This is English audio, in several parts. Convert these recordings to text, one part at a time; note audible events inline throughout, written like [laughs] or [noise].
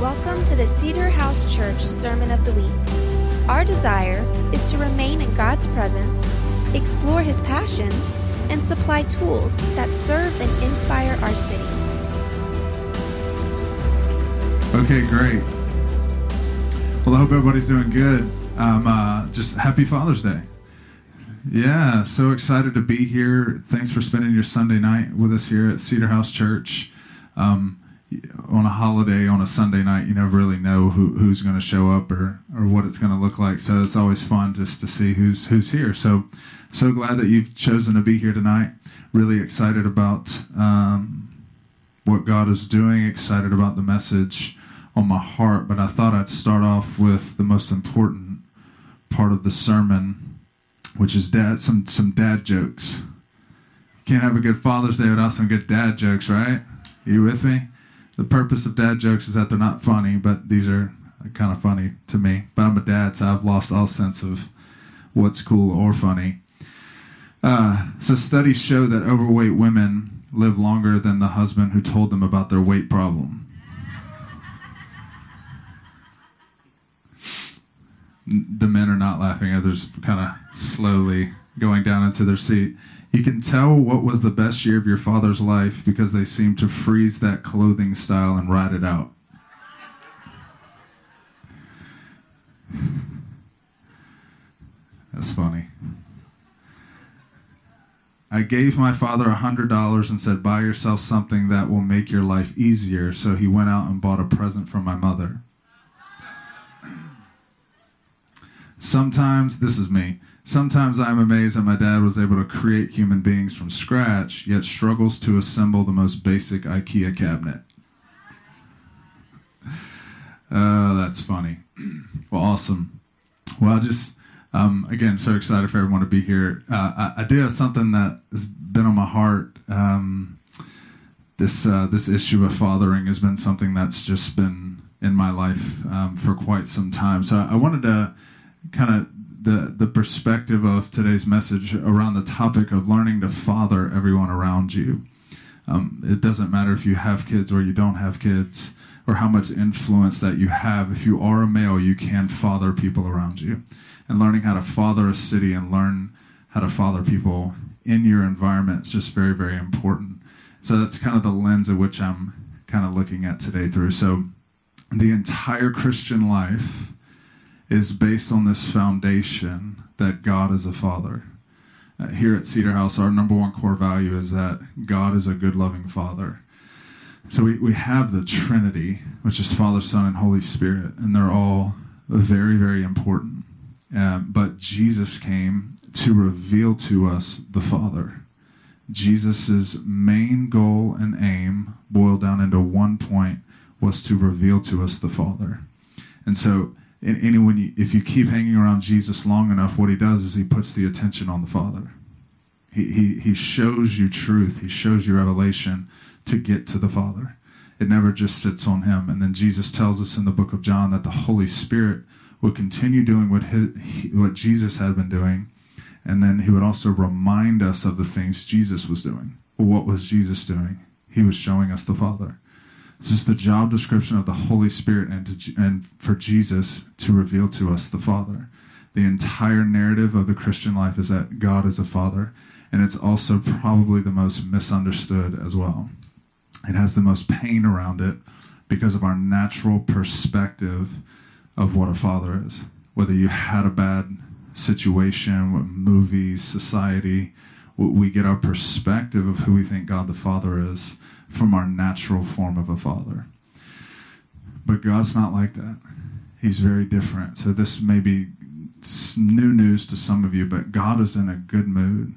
Welcome to the Cedar House Church Sermon of the Week. Our desire is to remain in God's presence, explore His passions, and supply tools that serve and inspire our city. Okay, great. Well, I hope everybody's doing good. Um, uh, just happy Father's Day. Yeah, so excited to be here. Thanks for spending your Sunday night with us here at Cedar House Church. Um, on a holiday on a Sunday night, you never really know who, who's going to show up or, or what it's going to look like. So it's always fun just to see who's who's here. So so glad that you've chosen to be here tonight. Really excited about um, what God is doing. Excited about the message on my heart. But I thought I'd start off with the most important part of the sermon, which is dad some some dad jokes. Can't have a good Father's Day without some good dad jokes, right? you with me? The purpose of dad jokes is that they're not funny, but these are kind of funny to me. But I'm a dad, so I've lost all sense of what's cool or funny. Uh, so studies show that overweight women live longer than the husband who told them about their weight problem. the men are not laughing, others kind of slowly going down into their seat. You can tell what was the best year of your father's life because they seem to freeze that clothing style and ride it out. That's funny. I gave my father a hundred dollars and said, Buy yourself something that will make your life easier. So he went out and bought a present for my mother. Sometimes, this is me. Sometimes I'm amazed that my dad was able to create human beings from scratch, yet struggles to assemble the most basic IKEA cabinet. [laughs] Oh, that's funny. [clears throat] Well, awesome. Well, I just, um, again, so excited for everyone to be here. Uh, I, I, do have something that has been on my heart. Um, this uh, this issue of fathering has been something that's just been in my life um, for quite some time. So I wanted to kind of the the perspective of today's message around the topic of learning to father everyone around you. Um, it doesn't matter if you have kids or you don't have kids, or how much influence that you have. If you are a male, you can father people around you, and learning how to father a city and learn how to father people in your environment is just very very important. So that's kind of the lens at which I'm kind of looking at today through. So the entire Christian life is based on this foundation that God is a father. Uh, here at Cedar House, our number one core value is that God is a good, loving father. So we, we have the Trinity, which is Father, Son, and Holy Spirit, and they're all very, very important. Um, but Jesus came to reveal to us the Father. Jesus' main goal and aim, boiled down into one point, was to reveal to us the Father. And so and, and when you, if you keep hanging around Jesus long enough, what he does is he puts the attention on the Father. He, he, he shows you truth. He shows you revelation to get to the Father. It never just sits on him. And then Jesus tells us in the book of John that the Holy Spirit would continue doing what his, what Jesus had been doing, and then he would also remind us of the things Jesus was doing. Well, what was Jesus doing? He was showing us the Father. This just the job description of the Holy Spirit and, to, and for Jesus to reveal to us the Father. The entire narrative of the Christian life is that God is a Father, and it's also probably the most misunderstood as well. It has the most pain around it because of our natural perspective of what a father is. Whether you had a bad situation, movies, society, we get our perspective of who we think God the Father is from our natural form of a father. But God's not like that. He's very different. So this may be new news to some of you, but God is in a good mood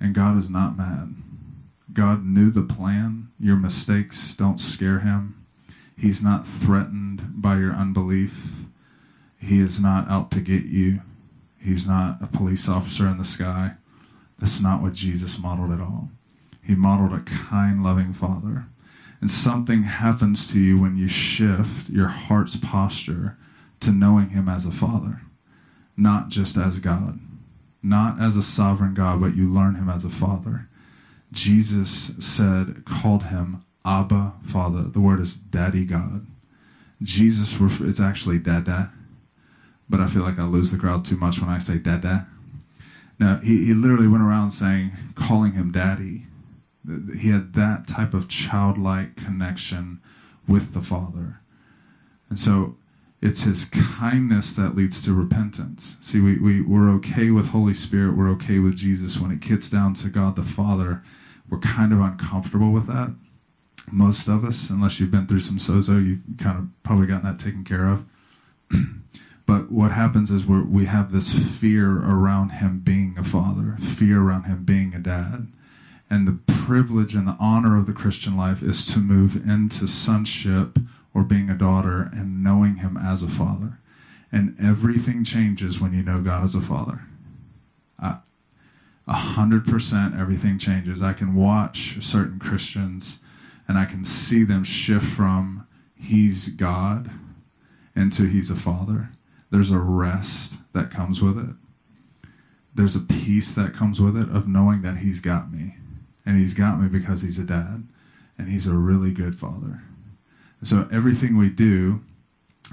and God is not mad. God knew the plan. Your mistakes don't scare him. He's not threatened by your unbelief. He is not out to get you. He's not a police officer in the sky. That's not what Jesus modeled at all. He modeled a kind, loving father. And something happens to you when you shift your heart's posture to knowing him as a father, not just as God, not as a sovereign God, but you learn him as a father. Jesus said, called him Abba, Father. The word is Daddy God. Jesus, it's actually dada. But I feel like I lose the crowd too much when I say dada. Now, he, he literally went around saying, calling him daddy. He had that type of childlike connection with the Father. And so it's his kindness that leads to repentance. See, we, we, we're okay with Holy Spirit, we're okay with Jesus. When it gets down to God the Father, we're kind of uncomfortable with that. Most of us, unless you've been through some sozo, you've kind of probably gotten that taken care of. [clears throat] but what happens is we we have this fear around him being a father, fear around him being a dad. And the privilege and the honor of the Christian life is to move into sonship or being a daughter and knowing him as a father. And everything changes when you know God as a father. A hundred percent everything changes. I can watch certain Christians and I can see them shift from he's God into he's a father. There's a rest that comes with it. There's a peace that comes with it of knowing that he's got me. And he's got me because he's a dad and he's a really good father. So everything we do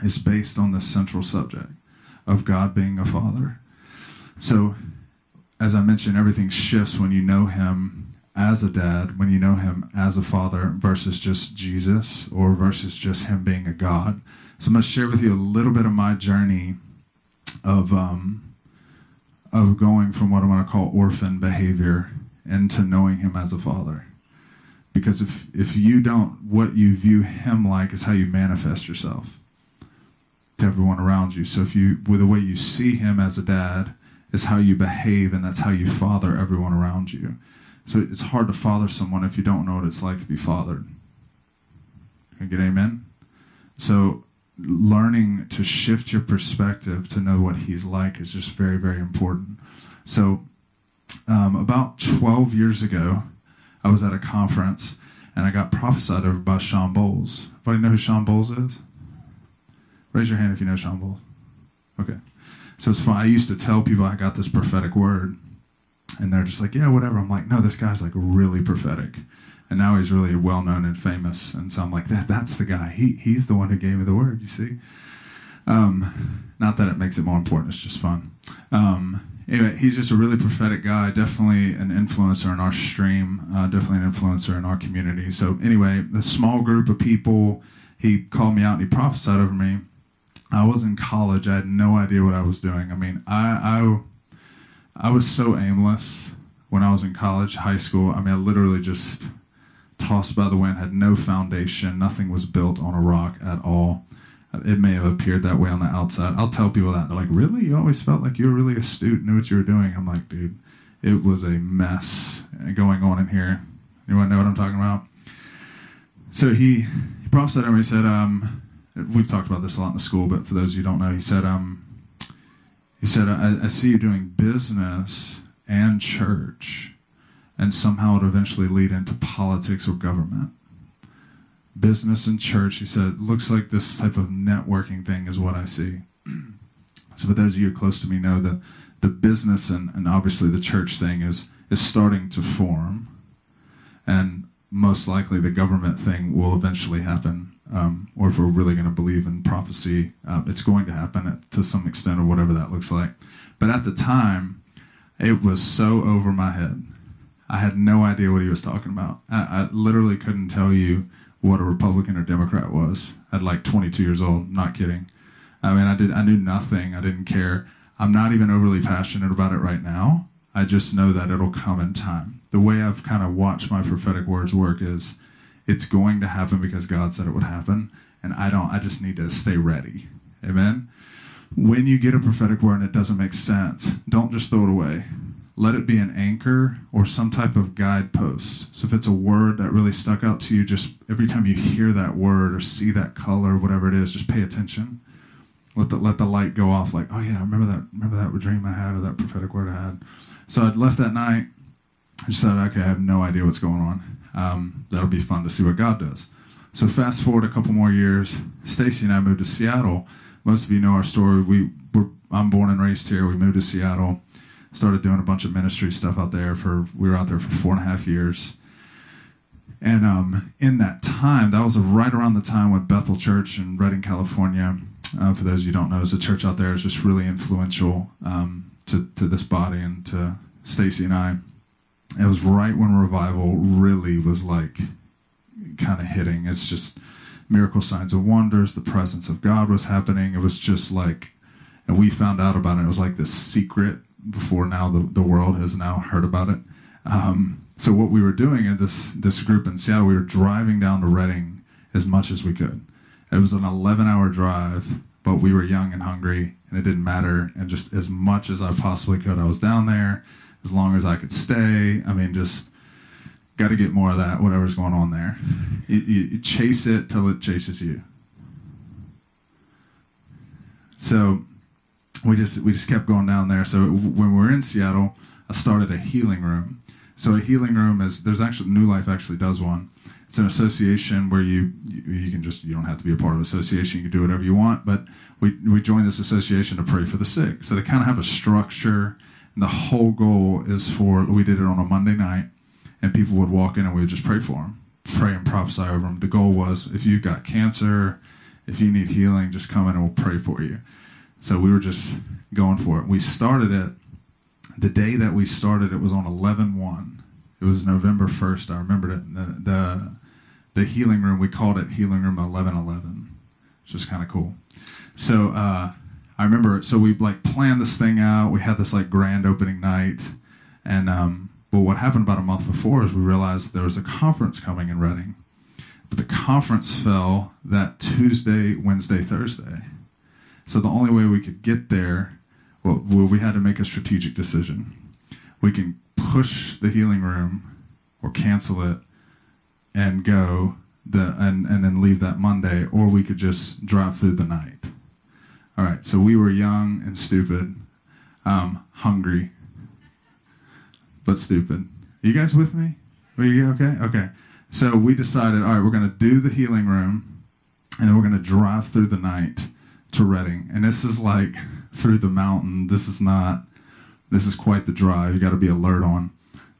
is based on the central subject of God being a father. So as I mentioned, everything shifts when you know him as a dad, when you know him as a father versus just Jesus or versus just him being a God. So I'm going to share with you a little bit of my journey of um, of going from what I want to call orphan behavior into knowing him as a father. Because if if you don't, what you view him like is how you manifest yourself to everyone around you. So if you, with the way you see him as a dad, is how you behave, and that's how you father everyone around you. So it's hard to father someone if you don't know what it's like to be fathered. Can I get amen? So learning to shift your perspective to know what he's like is just very, very important. So um, about 12 years ago, I was at a conference and I got prophesied over by Shawn Bolz. Anybody know who Shawn Bolz is? Raise your hand if you know Shawn Bolz. Okay. So it's fun. I used to tell people I got this prophetic word, and they're just like, yeah, whatever. I'm like, no, this guy's like really prophetic. And now he's really well known and famous. And so I'm like, that that's the guy. He he's the one who gave me the word, you see. Um, not that it makes it more important, it's just fun. Um, anyway, he's just a really prophetic guy, definitely an influencer in our stream, uh, definitely an influencer in our community. So, anyway, a small group of people, he called me out and he prophesied over me. I was in college. I had no idea what I was doing. I mean, I, I, I was so aimless when I was in college, high school. I mean, I literally just tossed by the wind, had no foundation. Nothing was built on a rock at all. It may have appeared that way on the outside. I'll tell people that. They're like, really? You always felt like you were really astute, knew what you were doing. I'm like, dude, it was a mess going on in here. You want to know what I'm talking about? So he, he prophesied over me. He said, um, we've talked about this a lot in the school, but for those who don't know, he said, um, he said, I, I see you doing business and church, and somehow it eventually lead into politics or government. Business and church, he said, looks like this type of networking thing is what I see. [clears throat] so for those of you close to me know that the business and, and obviously the church thing is is starting to form. And most likely the government thing will eventually happen um, or if we're really going to believe in prophecy, uh, it's going to happen to some extent, or whatever that looks like. But at the time, it was so over my head. I had no idea what he was talking about. I, I literally couldn't tell you what a Republican or Democrat was at like 22 years old. Not kidding. I mean, I did. I knew nothing. I didn't care. I'm not even overly passionate about it right now. I just know that it'll come in time. The way I've kind of watched my prophetic words work is it's going to happen because God said it would happen. And I don't, I just need to stay ready. Amen. When you get a prophetic word and it doesn't make sense, don't just throw it away. Let it be an anchor or some type of guidepost. So if it's a word that really stuck out to you, just every time you hear that word or see that color, whatever it is, just pay attention. Let the let the light go off. Like, oh yeah, I remember that. Remember that dream I had or that prophetic word I had. So I'd left that night. I just said, okay, I have no idea what's going on um, that'll be fun to see what God does. So fast forward a couple more years, Stacy and I moved to Seattle. Most of you know our story. We were I'm born and raised here. We moved to Seattle, started doing a bunch of ministry stuff out there. For we were out there for four and a half years, and um, in that time, that was right around the time when Bethel Church in Redding, California, uh, for those of you don't know, is a church out there is just really influential um, to, to this body and to Stacy and I. It was right when revival really was like kind of hitting. It's just miracle signs and wonders. The presence of God was happening. It was just like, and we found out about it. It was like this secret before now the, the world has now heard about it. Um, so what we were doing in this this group in Seattle, we were driving down to Redding as much as we could. It was an 11 hour drive, but we were young and hungry, and it didn't matter. And just as much as I possibly could, I was down there as long as I could stay. I mean, just got to get more of that, whatever's going on there. You, you, chase it till it chases you. So we just we just kept going down there. So when we were in Seattle, I started a healing room. So a healing room is there's actually New Life actually does one. It's an association where you you can just you don't have to be a part of an association. You can do whatever you want. But we we joined this association to pray for the sick. So they kind of have a structure. And the whole goal is for we did it on a Monday night, and people would walk in and we would just pray for them, pray and prophesy over them. The goal was if you've got cancer, if you need healing, just come in and we'll pray for you. So we were just going for it. We started it the day that we started. It was on 11-1. It was November 1st. I remembered it. The, the the healing room we called it healing room 1111 which is kind of cool so uh, i remember so we like planned this thing out we had this like grand opening night and um, but what happened about a month before is we realized there was a conference coming in Redding. but the conference fell that tuesday wednesday thursday so the only way we could get there well, we had to make a strategic decision we can push the healing room or cancel it and go the and and then leave that Monday, or we could just drive through the night. All right, so we were young and stupid, um, hungry, but stupid. Are you guys with me? Are you okay? Okay. So we decided, all right, we're going to do the healing room, and then we're going to drive through the night to Redding. And this is like through the mountain. This is not. This is quite the drive. You got to be alert on.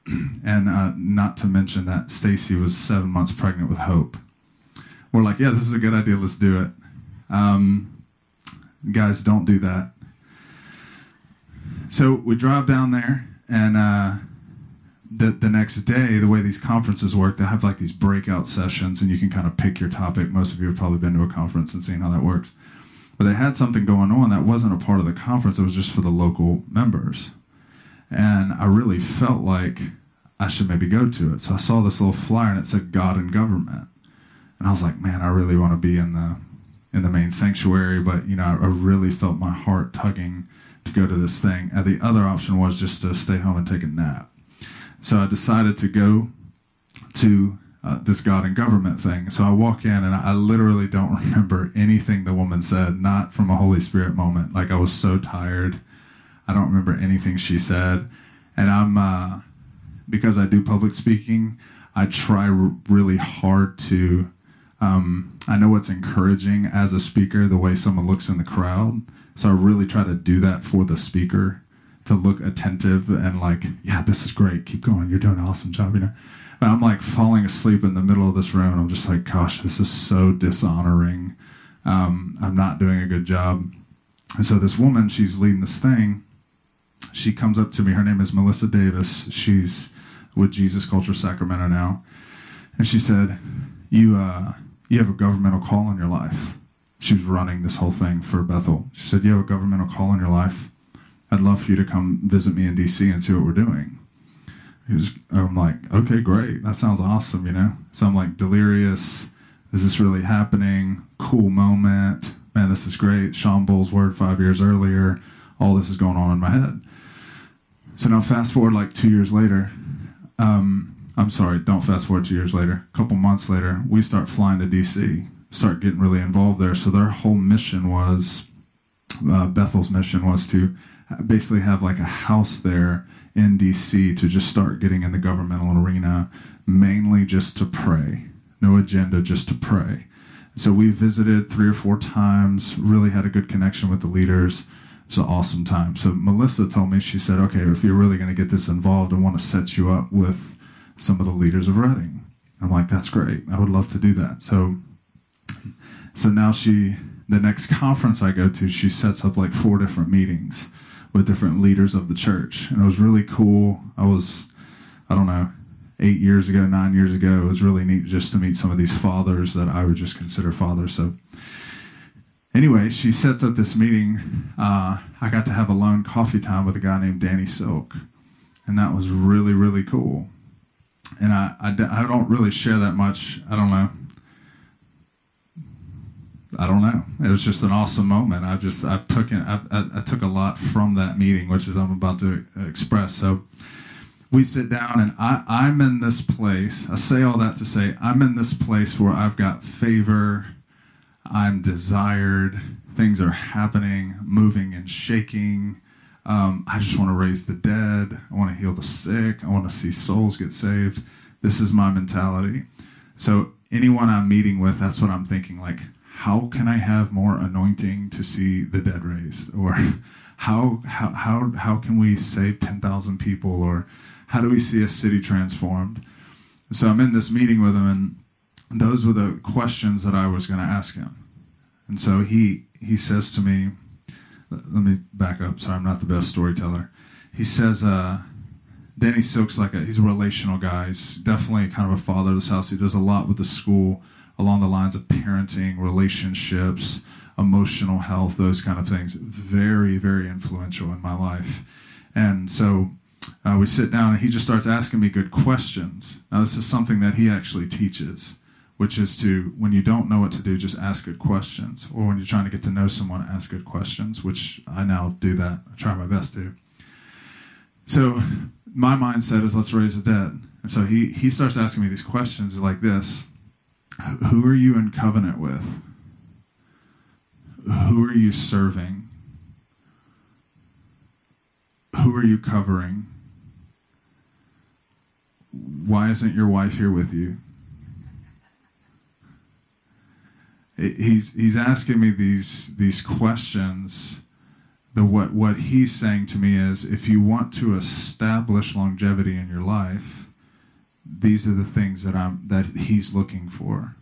[clears throat] and uh, not to mention that Stacy was seven months pregnant with Hope. We're like, yeah, this is a good idea. Let's do it. Um, guys, don't do that. So we drive down there, and uh, the the next day, the way these conferences work, they have like these breakout sessions, and you can kind of pick your topic. Most of you have probably been to a conference and seen how that works. But they had something going on that wasn't a part of the conference; it was just for the local members. And I really felt like I should maybe go to it. So I saw this little flyer and it said God and government. And I was like, man, I really want to be in the in the main sanctuary, but you know, I really felt my heart tugging to go to this thing. And the other option was just to stay home and take a nap. So I decided to go to uh, this God and government thing. So I walk in and I literally don't [laughs] remember anything the woman said, not from a Holy Spirit moment. Like I was so tired. I don't remember anything she said. And I'm, uh, because I do public speaking, I try r- really hard to. Um, I know what's encouraging as a speaker, the way someone looks in the crowd. So I really try to do that for the speaker to look attentive and like, yeah, this is great. Keep going. You're doing an awesome job, you know. But I'm like falling asleep in the middle of this room. And I'm just like, gosh, this is so dishonoring. Um, I'm not doing a good job. And so this woman, she's leading this thing. She comes up to me. Her name is Melissa Davis. She's with Jesus Culture Sacramento now, and she said, "You uh, you have a governmental call in your life." She was running this whole thing for Bethel. She said, "You have a governmental call in your life. I'd love for you to come visit me in DC and see what we're doing." I'm like, "Okay, great. That sounds awesome," you know. So I'm like delirious. Is this really happening? Cool moment. Man, this is great. Shawn Bolz's word five years earlier. All this is going on in my head. So now fast forward like two years later, um, I'm sorry, don't fast forward two years later. A couple months later, we start flying to DC, start getting really involved there. So their whole mission was, uh, Bethel's mission was to basically have like a house there in DC to just start getting in the governmental arena, mainly just to pray. No agenda, just to pray. So we visited three or four times, really had a good connection with the leaders. It was an awesome time. So Melissa told me, she said, okay, if you're really going to get this involved, I want to set you up with some of the leaders of Redding. I'm like, that's great. I would love to do that. So, so now she, the next [laughs] conference I go to, she sets up like four different meetings with different leaders of the church. And it was really cool. I was, I don't know, eight years ago, nine years ago, it was really neat just to meet some of these fathers that I would just consider fathers. So, anyway, she sets up this meeting. Uh, I got to have a lone coffee time with a guy named Danny Silk, and that was really, really cool. And I, I, I don't really share that much. I don't know. I don't know. It was just an awesome moment. I just I took it. I, I, I took a lot from that meeting, which is I'm about to express. So we sit down, and I, I'm in this place. I say all that to say I'm in this place where I've got favor. I'm desired. Things are happening, moving and shaking. Um, I just want to raise the dead. I want to heal the sick. I want to see souls get saved. This is my mentality. So anyone I'm meeting with, that's what I'm thinking. Like, how can I have more anointing to see the dead raised? [laughs] Or how how how how can we save ten thousand people? Or how do we see a city transformed? So I'm in this meeting with him, and those were the questions that I was going to ask him. And so he he says to me, let me back up. Sorry, I'm not the best storyteller. He says, uh, Danny Silk's like a he's a relational guy. He's definitely kind of a father of this house. He does a lot with the school along the lines of parenting, relationships, emotional health, those kind of things. Very, very influential in my life. And so uh, we sit down and he just starts asking me good questions. Now, this is something that he actually teaches, which is to, when you don't know what to do, just ask good questions. Or when you're trying to get to know someone, ask good questions, which I now do that. I try my best to. So my mindset is let's raise the dead. And so he, he starts asking me these questions like this who are you in covenant with? Who are you serving? Who are you covering? Why isn't your wife here with you? He's he's asking me these these questions. The what what he's saying to me is if you want to establish longevity in your life, these are the things that I'm that he's looking for.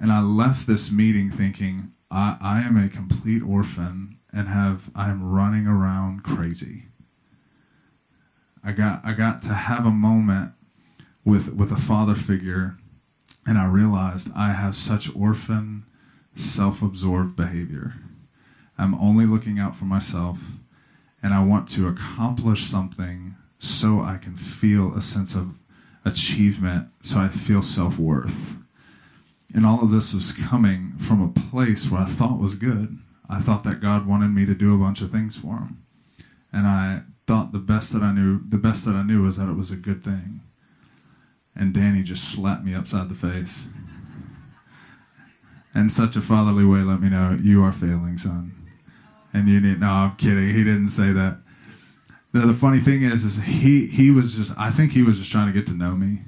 And I left this meeting thinking, I, I am a complete orphan and have I am running around crazy. I got I got to have a moment with with a father figure and I realized I have such orphan, self-absorbed behavior. I'm only looking out for myself and I want to accomplish something so I can feel a sense of achievement, so I feel self worth. And all of this was coming from a place where I thought was good. I thought that God wanted me to do a bunch of things for him. And I thought the best that I knew, the best that I knew was that it was a good thing. And Danny just slapped me upside the face. In such a fatherly way, let me know you are failing, son. And you need, no, I'm kidding. He didn't say that the, the funny thing is, is he he was just I think he was just trying to get to know me,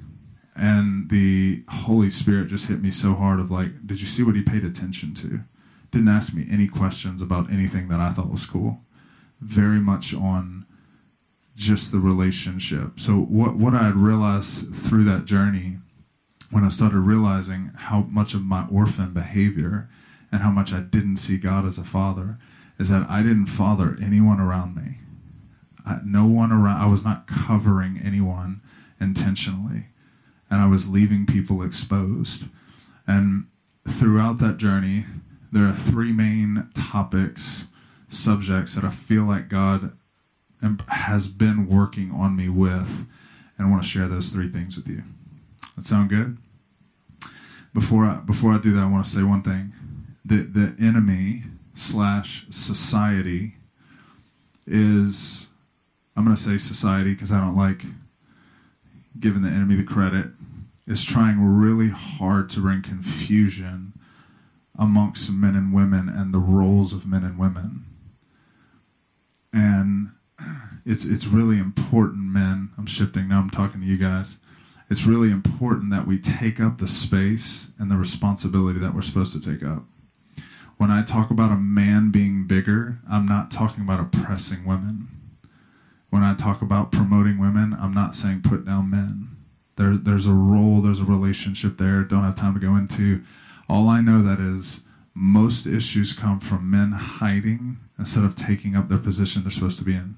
and the Holy Spirit just hit me so hard of like, did you see what he paid attention to? Didn't ask me any questions about anything that I thought was cool. Very much on just the relationship. So what what I had realized through that journey, when I started realizing how much of my orphan behavior and how much I didn't see God as a father, is that I didn't father anyone around me no one around. I was not covering anyone intentionally, and I was leaving people exposed. And throughout that journey, there are three main topics, subjects that I feel like God has been working on me with, and I want to share those three things with you. That sound good? Before I, before I do that, I want to say one thing: the the enemy slash society is I'm going to say society because I don't like giving the enemy the credit, is trying really hard to bring confusion amongst men and women and the roles of men and women. And it's it's really important, men. I'm shifting now. I'm talking to you guys. It's really important that we take up the space and the responsibility that we're supposed to take up. When I talk about a man being bigger, I'm not talking about oppressing women when I talk about promoting women, I'm not saying put down men. There, there's a role, there's a relationship there. Don't have time to go into. All I know that is most issues come from men hiding instead of taking up their position they're supposed to be in.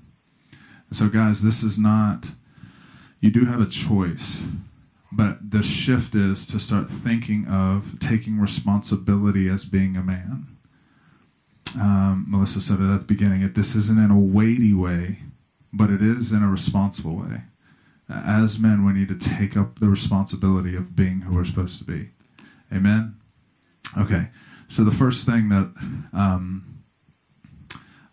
And so, guys, this is not, you do have a choice, but the shift is to start thinking of taking responsibility as being a man. Um, Melissa said it at the beginning, this isn't in a weighty way, but it is in a responsible way as men, we need to take up the responsibility of being who we're supposed to be. Amen? Okay, so the first thing that um,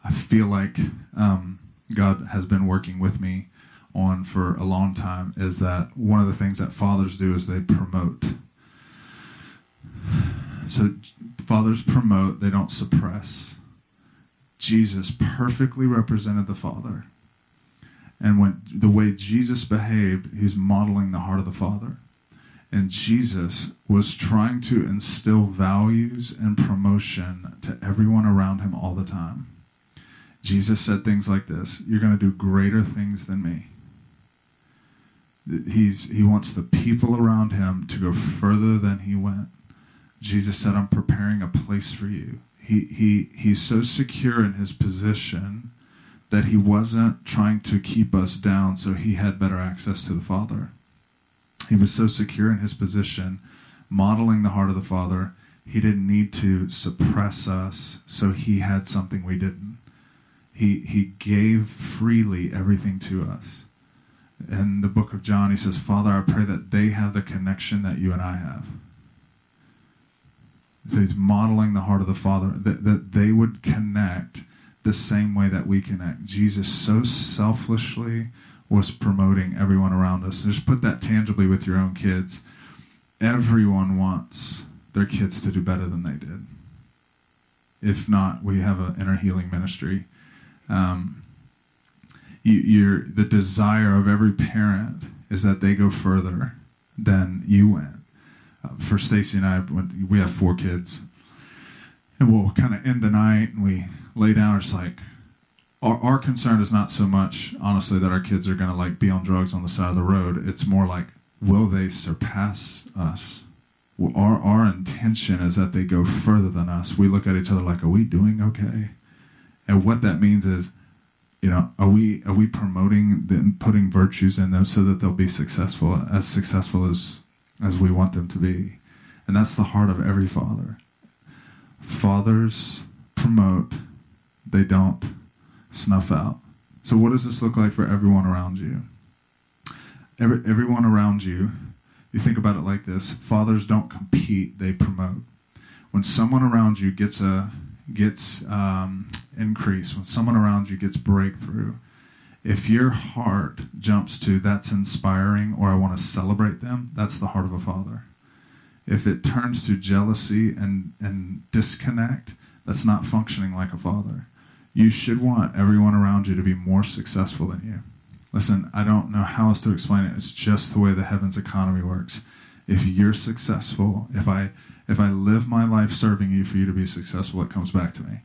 I feel like um, God has been working with me on for a long time is that one of the things that fathers do is they promote. So fathers promote, they don't suppress. Jesus perfectly represented the Father and when the way Jesus behaved, he's modeling the heart of the Father. And Jesus was trying to instill values and promotion to everyone around him all the time. Jesus said things like this You're going to do greater things than me. He's, he wants the people around him to go further than he went. Jesus said, I'm preparing a place for you. He, he, he's so secure in his position that he wasn't trying to keep us down so he had better access to the Father. He was so secure in his position, modeling the heart of the Father, he didn't need to suppress us so he had something we didn't. He, he gave freely everything to us. In the book of John, he says, Father, I pray that they have the connection that you and I have. So he's modeling the heart of the Father, that, that they would connect the same way that we connect. Jesus so selflessly was promoting everyone around us. Just put that tangibly with your own kids. Everyone wants their kids to do better than they did. If not, we have an inner healing ministry. Um, you, the desire of every parent is that they go further than you went. Uh, for Stacy and I, we have four kids, and we'll kind of end the night and we lay down. It's like our, our concern is not so much, honestly, that our kids are going to like be on drugs on the side of the road. It's more like, will they surpass us? Our our intention is that they go further than us. We look at each other like, are we doing okay? And what that means is, you know, are we are we promoting putting virtues in them so that they'll be successful, as successful as as we want them to be? And that's the heart of every father. Fathers promote they don't snuff out. So, what does this look like for everyone around you? Every, everyone around you, you think about it like this fathers don't compete, they promote. When someone around you gets a gets um, increase, when someone around you gets breakthrough, if your heart jumps to that's inspiring or I want to celebrate them, that's the heart of a father. If it turns to jealousy and, and disconnect, that's not functioning like a father you should want everyone around you to be more successful than you. Listen, I don't know how else to explain it. It's just the way the heavens economy works. If you're successful, if I if I live my life serving you for you to be successful, it comes back to me.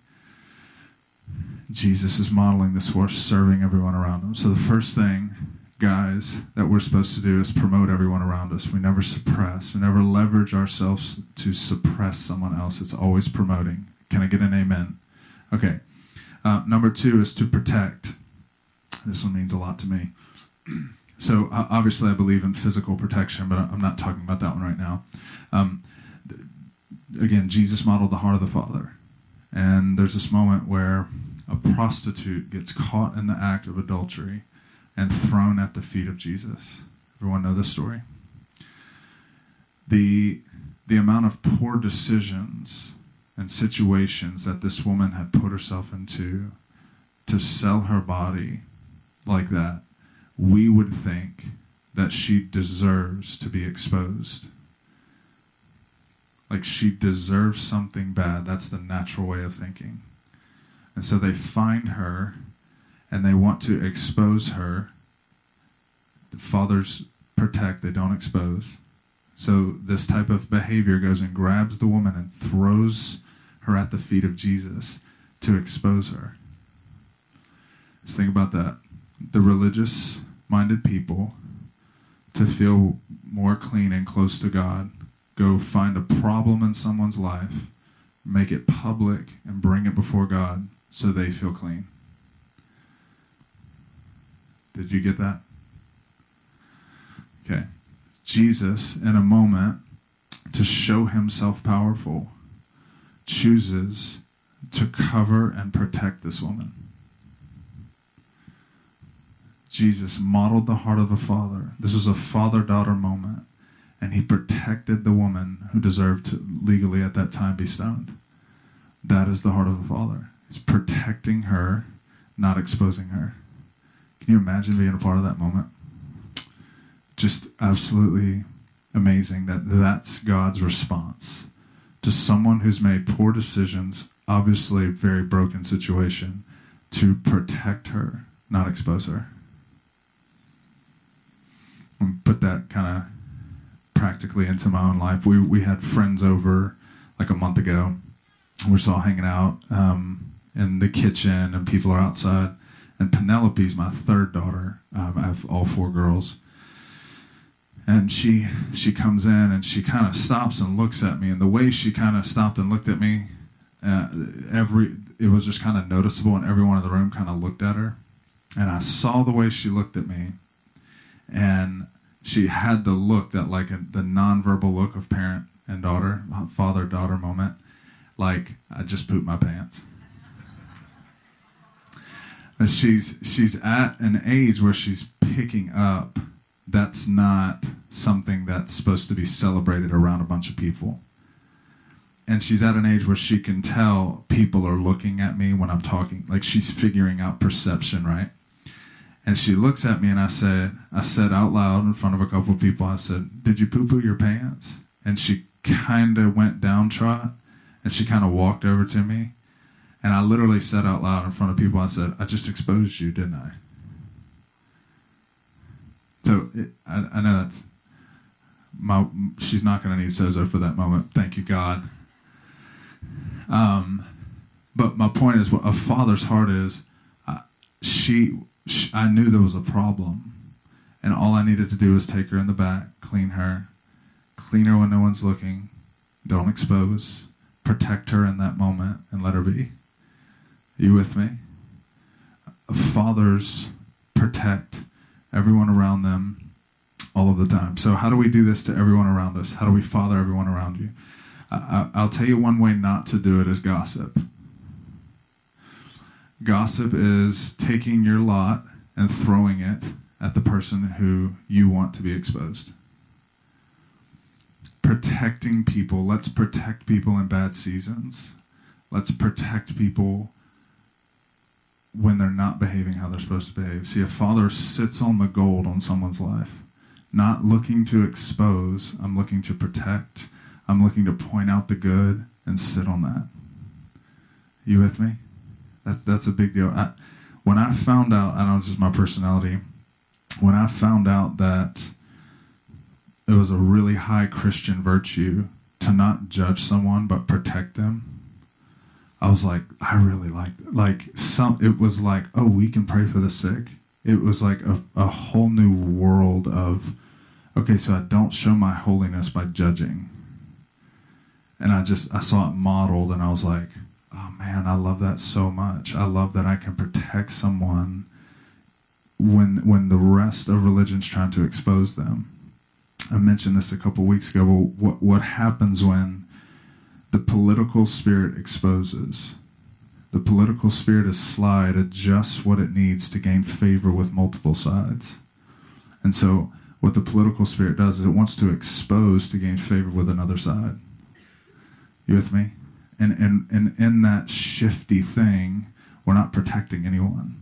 Jesus is modeling this for serving everyone around him. So the first thing, guys, that we're supposed to do is promote everyone around us. We never suppress. We never leverage ourselves to suppress someone else. It's always promoting. Can I get an amen? Okay. Uh, number two is to protect. This one means a lot to me. [clears throat] so obviously, I believe in physical protection, but I'm not talking about that one right now. Um, again, Jesus modeled the heart of the Father, and there's this moment where a prostitute gets caught in the act of adultery and thrown at the feet of Jesus. Everyone know this story. The the amount of poor decisions and situations that this woman had put herself into to sell her body like that, we would think that she deserves to be exposed. Like she deserves something bad. That's the natural way of thinking. And so they find her and they want to expose her. The fathers protect, they don't expose. So this type of behavior goes and grabs the woman and throws her at the feet of Jesus to expose her. Just think about that. The religious minded people to feel more clean and close to God, go find a problem in someone's life, make it public, and bring it before God so they feel clean. Did you get that? Okay. Jesus, in a moment, to show himself powerful, chooses to cover and protect this woman. Jesus modeled the heart of a father. This was a father daughter moment, and he protected the woman who deserved to legally at that time be stoned. That is the heart of a father. He's protecting her, not exposing her. Can you imagine being a part of that moment? Just absolutely amazing that that's God's response to someone who's made poor decisions, obviously very broken situation, to protect her, not expose her. And put that kind of practically into my own life. We we had friends over like a month ago. We're just all hanging out um, in the kitchen, and people are outside. And Penelope's my third daughter. Um, I have all four girls and she she comes in and she kind of stops and looks at me. And the way she kind of stopped and looked at me uh, every it was just kind of noticeable and everyone in the room kind of looked at her. And i saw the way she looked at me. And she had the look that like a, the nonverbal look of parent and daughter father daughter moment. Like i just pooped my pants. And she's she's at an age where she's picking up that's not something that's supposed to be celebrated around a bunch of people. And she's at an age where she can tell people are looking at me when I'm talking. Like she's figuring out perception, right? And she looks at me and I said, I said out loud in front of a couple of people, I said, Did you poo poo your pants? And she kind of went down trot and she kind of walked over to me. And I literally said out loud in front of people, I said, I just exposed you, didn't I? So it, I, I, know that's my. She's not going to need sozo for that moment. Thank you, God. Um, but my point is, what a father's heart is. She, she, I knew there was a problem, and all I needed to do was take her in the back, clean her, clean her when no one's looking, don't expose, protect her in that moment, and let her be. Are you with me? Fathers protect everyone around them all of the time. So, how do we do this to everyone around us? How do we father everyone around you? I, I'll tell you one way not to do it is gossip. Gossip is taking your lot and throwing it at the person who you want to be exposed. Protecting people. Let's protect people in bad seasons. Let's protect people when they're not behaving how they're supposed to behave. See, a father sits on the gold on someone's life, not looking to expose, I'm looking to protect, I'm looking to point out the good and sit on that. You with me? That's that's a big deal. I, when I found out, I don't know it's just my personality. When I found out that it was a really high Christian virtue to not judge someone but protect them, I was like, I really like like some. It was like, oh, we can pray for the sick. It was like a, a whole new world of, okay, so I don't show my holiness by judging. And I just I saw it modeled, and I was like, oh man, I love that so much. I love that I can protect someone when when the rest of religion's trying to expose them. I mentioned this a couple weeks ago. Well, what what happens when the political spirit exposes. The political spirit is sly, it adjusts what it needs to gain favor with multiple sides. And so, what the political spirit does is it wants to expose to gain favor with another side. You with me? And, and, and in that shifty thing, we're not protecting anyone.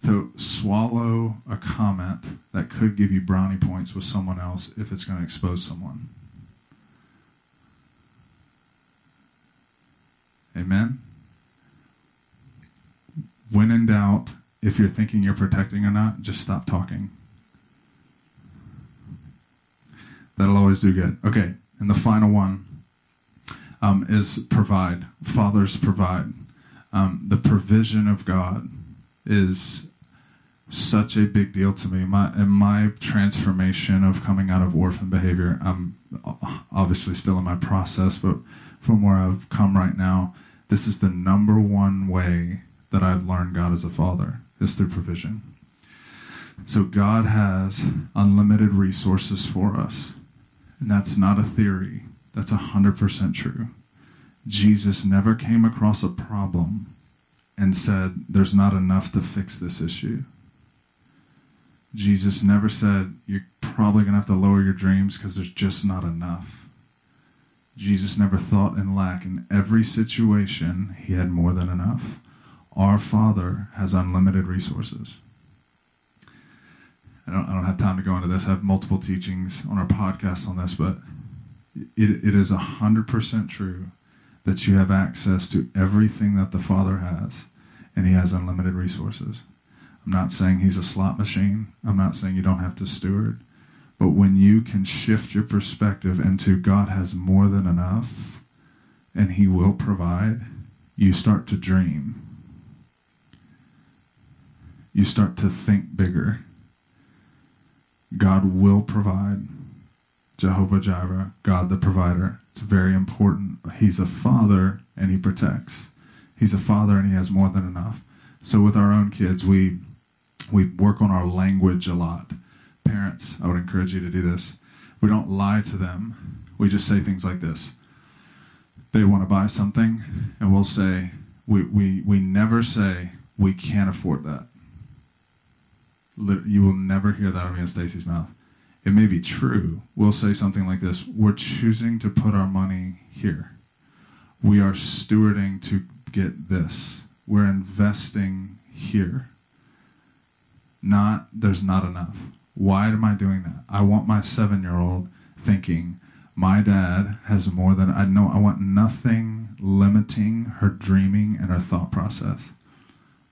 So swallow a comment that could give you brownie points with someone else if it's going to expose someone. Amen? When in doubt, if you're thinking you're protecting or not, just stop talking. That'll always do good. Okay, and the final one um, is provide. Fathers provide. Um, the provision of God is such a big deal to me. My in my transformation of coming out of orphan behavior, I'm obviously still in my process, but from where I've come right now, this is the number one way that I've learned God as a father is through provision. So God has unlimited resources for us. And that's not a theory. That's 100% true. Jesus never came across a problem and said, There's not enough to fix this issue. Jesus never said, You're probably going to have to lower your dreams because there's just not enough. Jesus never thought in lack. In every situation, he had more than enough. Our Father has unlimited resources. I don't, I don't have time to go into this. I have multiple teachings on our podcast on this, but it, it is 100% true that you have access to everything that the Father has, and He has unlimited resources. I'm not saying He's a slot machine. I'm not saying you don't have to steward. But when you can shift your perspective into God has more than enough and He will provide, you start to dream. You start to think bigger. God will provide. Jehovah Jireh, God the provider. It's very important. He's a father and he protects. He's a father and he has more than enough. So with our own kids, we we work on our language a lot. Parents, I would encourage you to do this. We don't lie to them. We just say things like this. They want to buy something, and we'll say, we, we, we never say, we can't afford that. You will never hear that out of me Stacy's mouth. It may be true. We'll say something like this We're choosing to put our money here. We are stewarding to get this. We're investing here. Not, there's not enough. Why am I doing that? I want my seven year old thinking, my dad has more than I know. I want nothing limiting her dreaming and her thought process.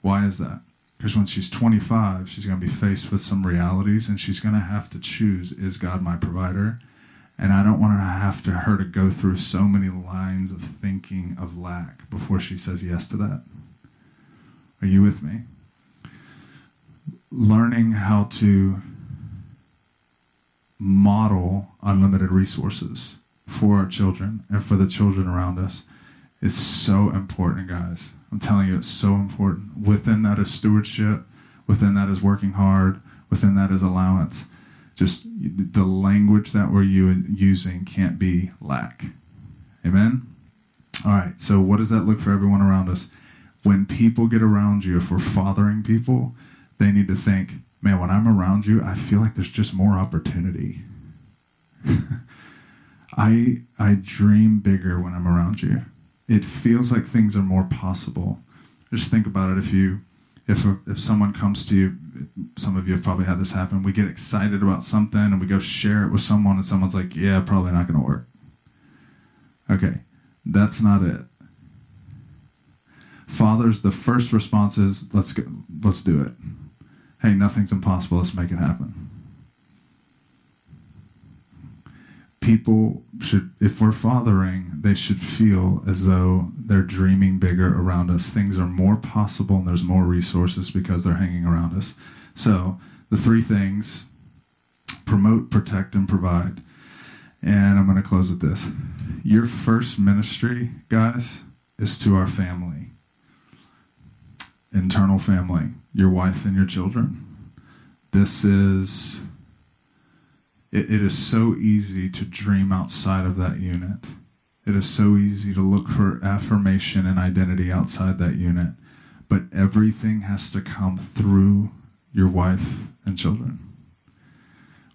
Why is that? Because when she's 25, she's going to be faced with some realities and she's going to have to choose is God my provider? And I don't want her to have to her to go through so many lines of thinking of lack before she says yes to that. Are you with me? Learning how to model unlimited resources for our children and for the children around us is so important, guys. I'm telling you, it's so important. Within that is stewardship. Within that is working hard. Within that is allowance. Just the language that we're using can't be lack. Amen? All right, so what does that look for everyone around us? When people get around you, if we're fathering people, they need to think, man, when I'm around you, I feel like there's just more opportunity. [laughs] I I dream bigger when I'm around you it feels like things are more possible. Just think about it. If you, if if someone comes to you, some of you have probably had this happen. We get excited about something and we go share it with someone, and someone's like, "Yeah, probably not going to work." Okay, that's not it. Fathers, the first response is, "Let's go, let's do it." Hey, nothing's impossible. Let's make it happen. people should, if we're fathering, they should feel as though they're dreaming bigger around us. Things are more possible and there's more resources because they're hanging around us. So, the three things promote, protect, and provide. And I'm going to close with this. Your first ministry, guys, is to our family, internal family, your wife and your children. This is it, it is so easy to dream outside of that unit. It is so easy to look for affirmation and identity outside that unit. But everything has to come through your wife and children.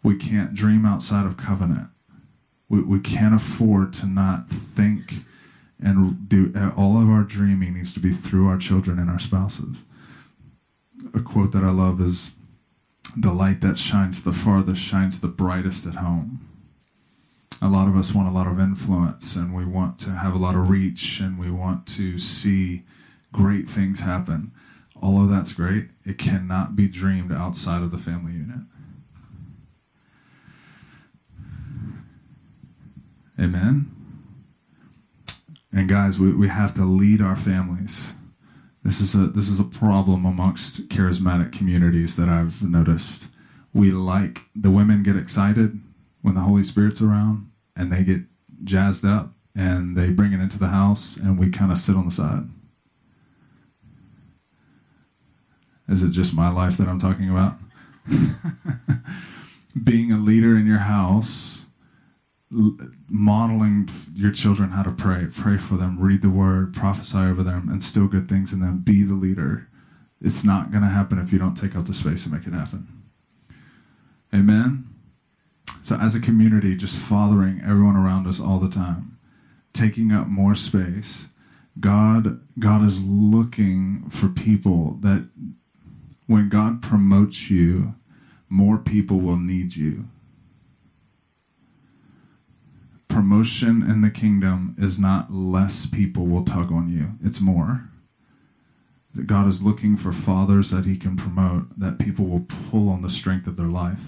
We can't dream outside of covenant. We, we can't afford to not think and do all of our dreaming needs to be through our children and our spouses. A quote that I love is the light that shines the farthest shines the brightest at home. A lot of us want a lot of influence and we want to have a lot of reach and we want to see great things happen. All of that's great. It cannot be dreamed outside of the family unit. Amen. And guys, we, we have to lead our families. This is a this is a problem amongst charismatic communities that I've noticed. We like the women get excited when the Holy Spirit's around and they get jazzed up and they bring it into the house and we kind of sit on the side. Is it just my life that I'm talking about? [laughs] Being a leader in your house, modeling your children how to pray, pray for them, read the word, prophesy over them, instill good things in them, be the leader. It's not going to happen if you don't take out the space and make it happen. Amen? So, as a community, just fathering everyone around us all the time, taking up more space. God, God is looking for people that when God promotes you, more people will need you. Promotion in the kingdom is not less people will tug on you, it's more. That God is looking for fathers that He can promote, that people will pull on the strength of their life.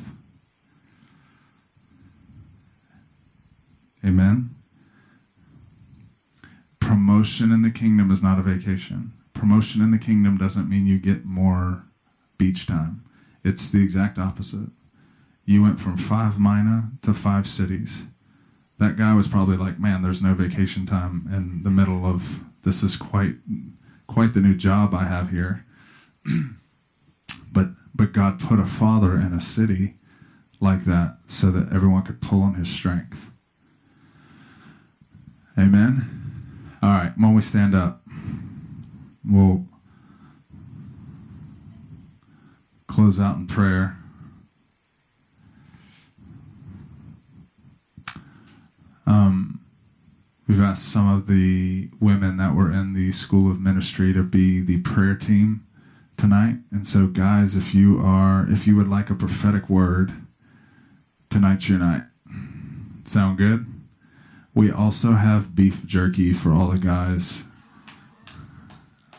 Amen. Promotion in the kingdom is not a vacation. Promotion in the kingdom doesn't mean you get more beach time. It's the exact opposite. You went from five mina to five cities. That guy was probably like, "Man, there's no vacation time in the middle of this. Is quite quite the new job I have here." [clears throat] but but God put a father in a city like that so that everyone could pull on his strength. Amen. All right, when we stand up, we'll close out in prayer. Um, we've asked some of the women that were in the School of Ministry to be the prayer team tonight. And so, guys, if you are, if you would like a prophetic word, tonight's your night. Sound good? We also have beef jerky for all the guys.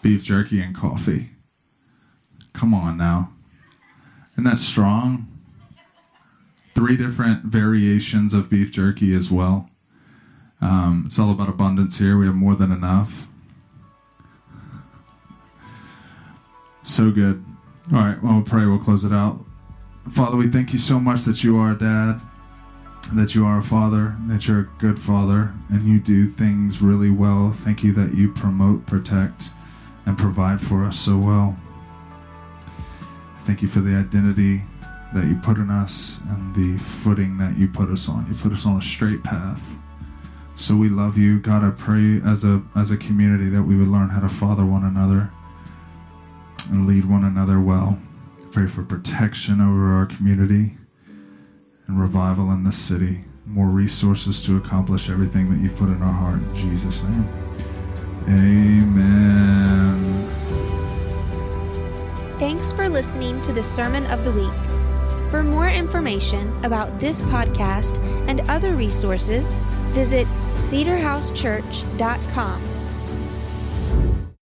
Beef jerky and coffee. Come on now. Isn't that strong? Three different variations of beef jerky as well. Um, it's all about abundance here. We have more than enough. So good. All right, well, we'll pray. We'll close it out. Father, we thank you so much that you are a dad, that you are a father, that you're a good father, and you do things really well. Thank you that you promote, protect, and provide for us so well. Thank you for the identity that you put in us and the footing that you put us on. You put us on a straight path. So we love you. God, I pray as a as a community that we would learn how to father one another and lead one another well. Pray for protection over our community and revival in the city. More resources to accomplish everything that you've put in our heart. In Jesus' name. Amen. Thanks for listening to the Sermon of the Week. For more information about this podcast and other resources, visit cedarhousechurch.com